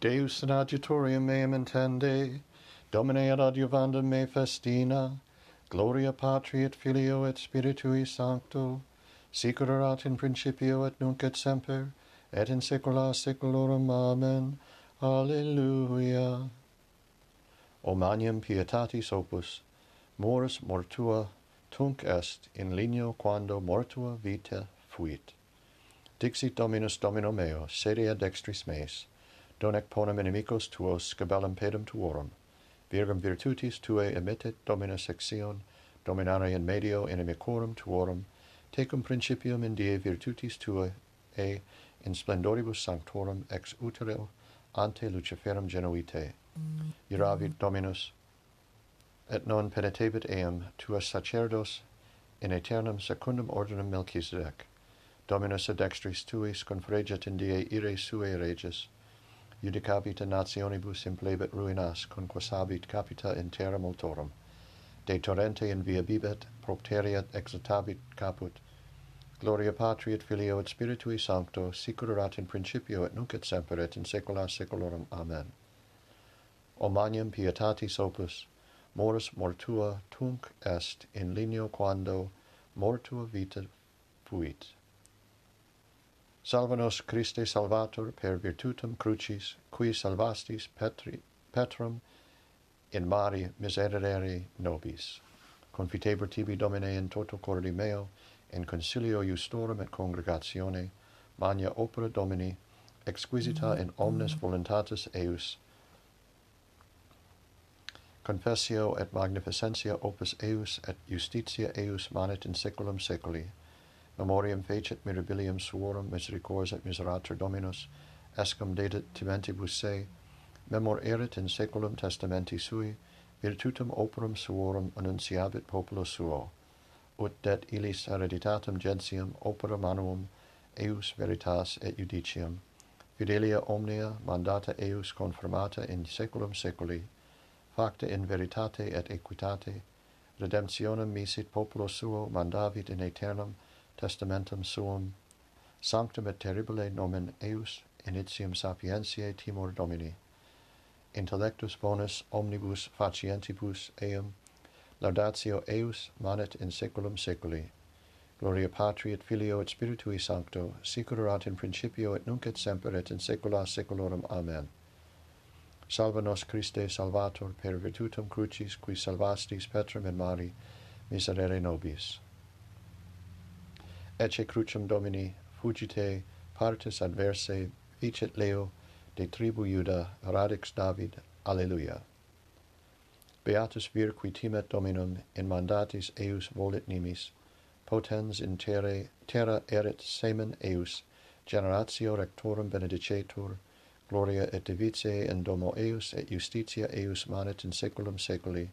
Deus in adjutorium meum intende, Domine ad adjuvandum me festina, Gloria Patri et Filio et Spiritui Sancto, sic erat in principio et nunc et semper, et in saecula saeculorum. Amen. Alleluia. O pietatis opus, moris mortua, tunc est in lineo quando mortua vita fuit. Dixit Dominus Domino meo, sede ad dextris meis, donec ponem inimicos tuos scabellum pedum tuorum, virgum virtutis tuae emittet domina sexion, dominare in medio inimicorum tuorum, tecum principium in die virtutis tuae, e in splendoribus sanctorum ex utero ante Luciferum genuite. Iravit Dominus, et non penetebit eam tuas sacerdos in aeternum secundum ordinum Melchizedec. Dominus ad dextris tuis confreget in die ire sue regis, judicabit nationibus implebet ruinas, conquasabit capita in terra multorum. De torrente inviabibet, propteriat exultabit caput. Gloria Patri et Filio et Spiritui Sancto, sicurat in principio et nunc et semper et in saecula saeculorum. Amen. Omnium pietatis opus, morus mortua tunc est in lineo quando mortua vita fuit. Salva nos Christe Salvator per virtutum crucis, qui salvastis Petri, Petrum in mari miserere nobis. Confitebur tibi Domine in toto cordi meo, in concilio justorum et congregatione, magna opera Domini, exquisita in omnes voluntatis eius, confessio et magnificentia opus eius et justitia eius manet in saeculum saeculi memoriam fecit mirabilium suorum misericors et miserator Dominus, escum dedit timentibus se, memor erit in saeculum testamenti sui, virtutum operum suorum annunciabit populo suo, ut det illis hereditatem gentium opera manuum eius veritas et judicium, fidelia omnia mandata eius confirmata in saeculum saeculi facta in veritate et equitate, redemptionem misit populo suo mandavit in aeternum testamentum suum, sanctum et terribile nomen eius initium sapientiae timor Domini, intellectus bonus omnibus facientibus eum, laudatio eius manet in saeculum saeculi. Gloria Patri et Filio et Spiritui Sancto, sicurat in principio et nunc et semper et in saecula saeculorum. Amen. Salva nos Christe Salvator per virtutum crucis qui salvastis Petrum in mari miserere nobis. Ecce crucem Domini fugite partes adverse vicet Leo de tribu Iuda radix David. Alleluia. Beatus vir qui timet Dominum in mandatis eius volit nimis, potens in terre, terra erit semen eius, generatio rectorum benedicetur, gloria et divitiae in domo eius et justitia eius manet in saeculum saeculi,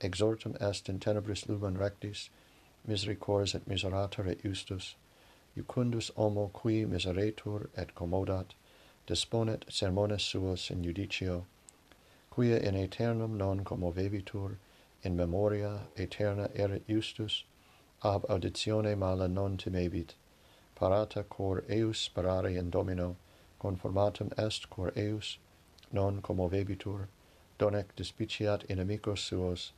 exhortum est in tenebris lumen rectis, misericors et miserator et justus, jucundus homo qui miseretur et commodat, disponet sermones suos in judicio, quia in aeternum non commovebitur, in memoria aeterna erit justus, ab auditione mala non timebit, parata cor eus sperare in domino, conformatum est cor eus, non commovebitur, donec dispiciat inimicos suos,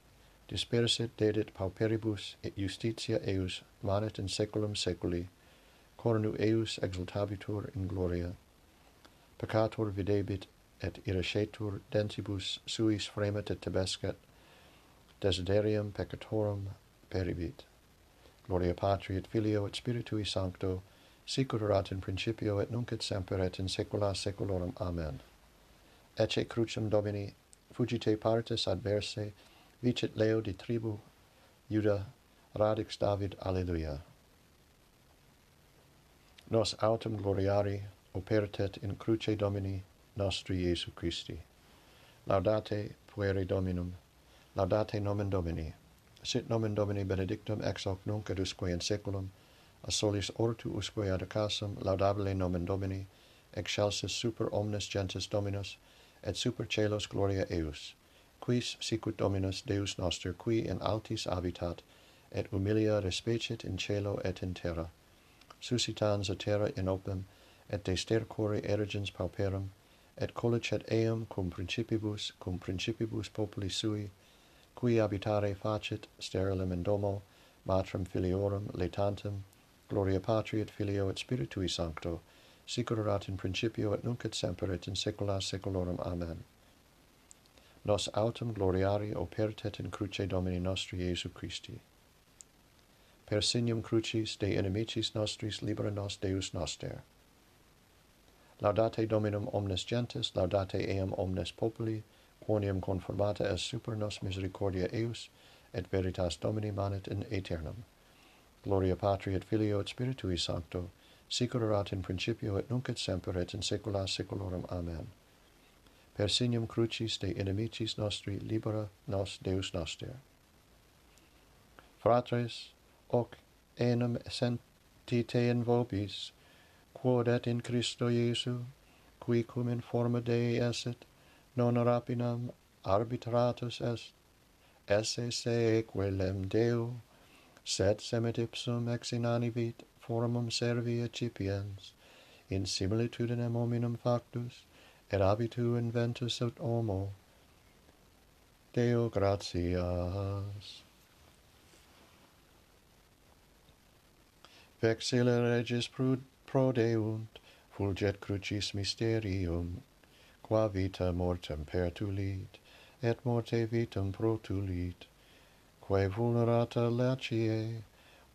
dispersit dedit pauperibus et justitia eius manet in saeculum saeculi cornu eius exultabitur in gloria. Peccator videbit et irascetur dentibus suis fremet et tebescat desiderium peccatorum peribit. Gloria patri et filio et spiritui sancto sicut erat in principio et nunc et semper et in saecula saeculorum. Amen. Ecce crucem domini fugite partes adversae vicet leo de tribu Iuda radix David Alleluia. Nos autem gloriari opertet in cruce Domini nostri Iesu Christi. Laudate pueri Dominum, laudate nomen Domini, sit nomen Domini benedictum ex hoc nunc et usque in saeculum a solis ortu usque ad casam laudabile nomen Domini, excelsis super omnes gentes Dominus, et super celos gloria eius quis sicut dominus deus noster qui in altis habitat et humilia respecit in cielo et in terra suscitans a terra in opem et de stercore erigens pauperum et collicet eum cum principibus cum principibus populi sui qui habitare facit sterilem in domo matrem filiorum laetantem gloria patri et filio et spiritui sancto sic erat in principio et nunc et semper et in saecula saeculorum amen nos autem gloriari opertet in cruce Domini nostri Iesu Christi. Per signum crucis de inimicis nostris libera nos Deus noster. Laudate Dominum omnes gentes, laudate eam omnes populi, quoniam conformata est super nos misericordia eius, et veritas Domini manet in aeternum. Gloria Patri et Filio et Spiritui Sancto, sic erat in principio et nunc et semper et in saecula saeculorum. Amen per signum crucis de inimicis nostri libera nos Deus noster. Fratres, hoc enum sentite in vobis, quod et in Christo Iesu, qui cum in forma Dei eset, non rapinam arbitratus est, esse se equelem Deo, sed semet ipsum ex inanivit formum servia cipiens, in similitudinem hominum factus, erabitu inventus ut homo. Deo gratias. Vexile regis prud, prodeunt, fulget crucis mysterium, qua vita mortem pertulit, et morte vitam protulit, quae vulnerata lacie,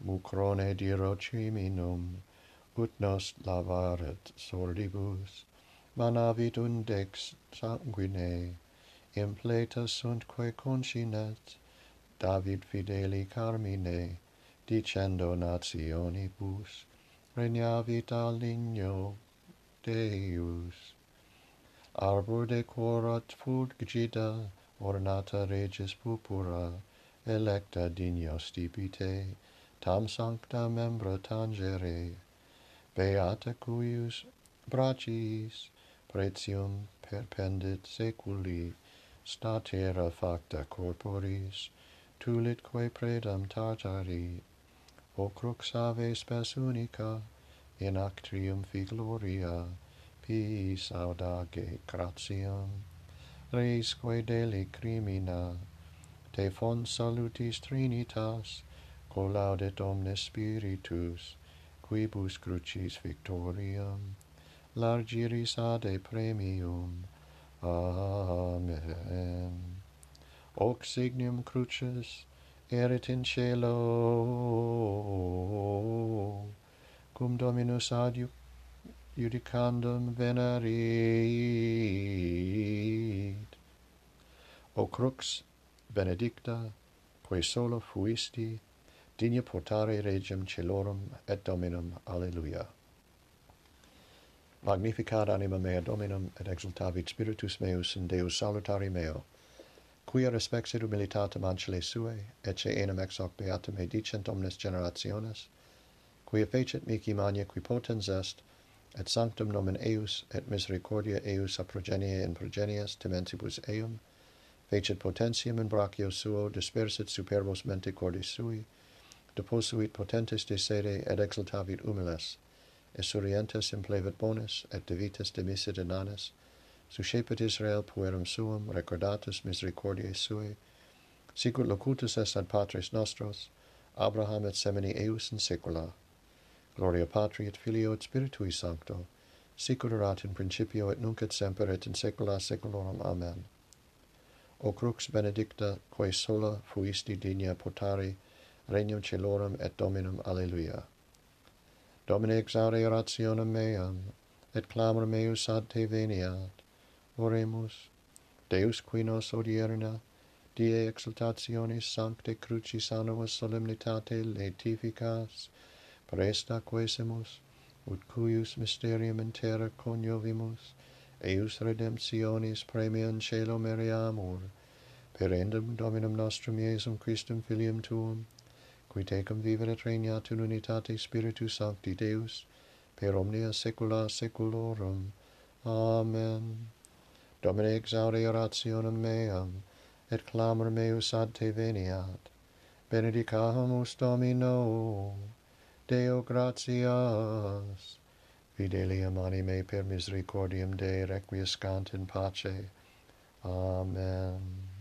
mucrone dirociminum, ut nos lavaret sordibus, manavit undex sanguine, impleta suntque concinet, David fideli carmine, dicendo nationibus, regnavit aligno Deus. Arbor decorat fulgida, ornata regis purpura, electa digno stipite, tam sancta membra tangere, beata cuius brachiis, pretium perpendit seculi statera facta corporis, tulit quae predam Tartari, hoc crux ave spes unica, in ac triumphi gloria, pis audage gratiam, reisque deli crimina, te font salutis trinitas, collaudet omnes spiritus, quibus crucis victoriam, largiris ade premium. Amen. Hoc signum crucis erit in cielo, cum Dominus ad judicandum venerit. O crux benedicta, quae solo fuisti, digna portare regem celorum et dominum. Alleluia. Magnificat anima mea Dominum et exultavit spiritus meus in Deus salutari meo, quia respexit humilitatem ancile suae, ecce enim ex hoc beatum me dicent omnes generationes, quia fecit mici mania qui potens est, et sanctum nomen eius, et misericordia eius a progenie in progenies tementibus eum, fecit potentiam in brachio suo, dispersit superbos mente cordis sui, deposuit potentes de sede, et exultavit humiles, es implevit in bonis, et divitas demisit inanes, suscepit Israel puerum suum, recordatus misericordiae sui, sicut locutus est ad patres nostros, Abraham et semini eius in saecula. Gloria Patri et Filio et Spiritui Sancto, sicut erat in principio et nunc et semper et in saecula saeculorum. Amen. O crux benedicta, quae sola fuisti digna potari, regnum celorum et dominum. Alleluia. Domine exaudi orationem meam, et clamor meus ad te veniat. Oremus, Deus qui nos odierna, die exultationis sancte crucis annua solemnitate letificas, presta quesimus, ut cuius mysterium in terra coniovimus, eius redemptionis premium celo meriamur, per endum Dominum nostrum Iesum Christum Filium Tuum, qui tecum vivere regnat in unitate Spiritus Sancti Deus, per omnia saecula saeculorum. Amen. Domine exaudi orationem meam, et clamor meus ad te veniat. Benedicamus Domino, Deo gratias. Fidelium anime per misericordiam Dei requiescant in pace. Amen.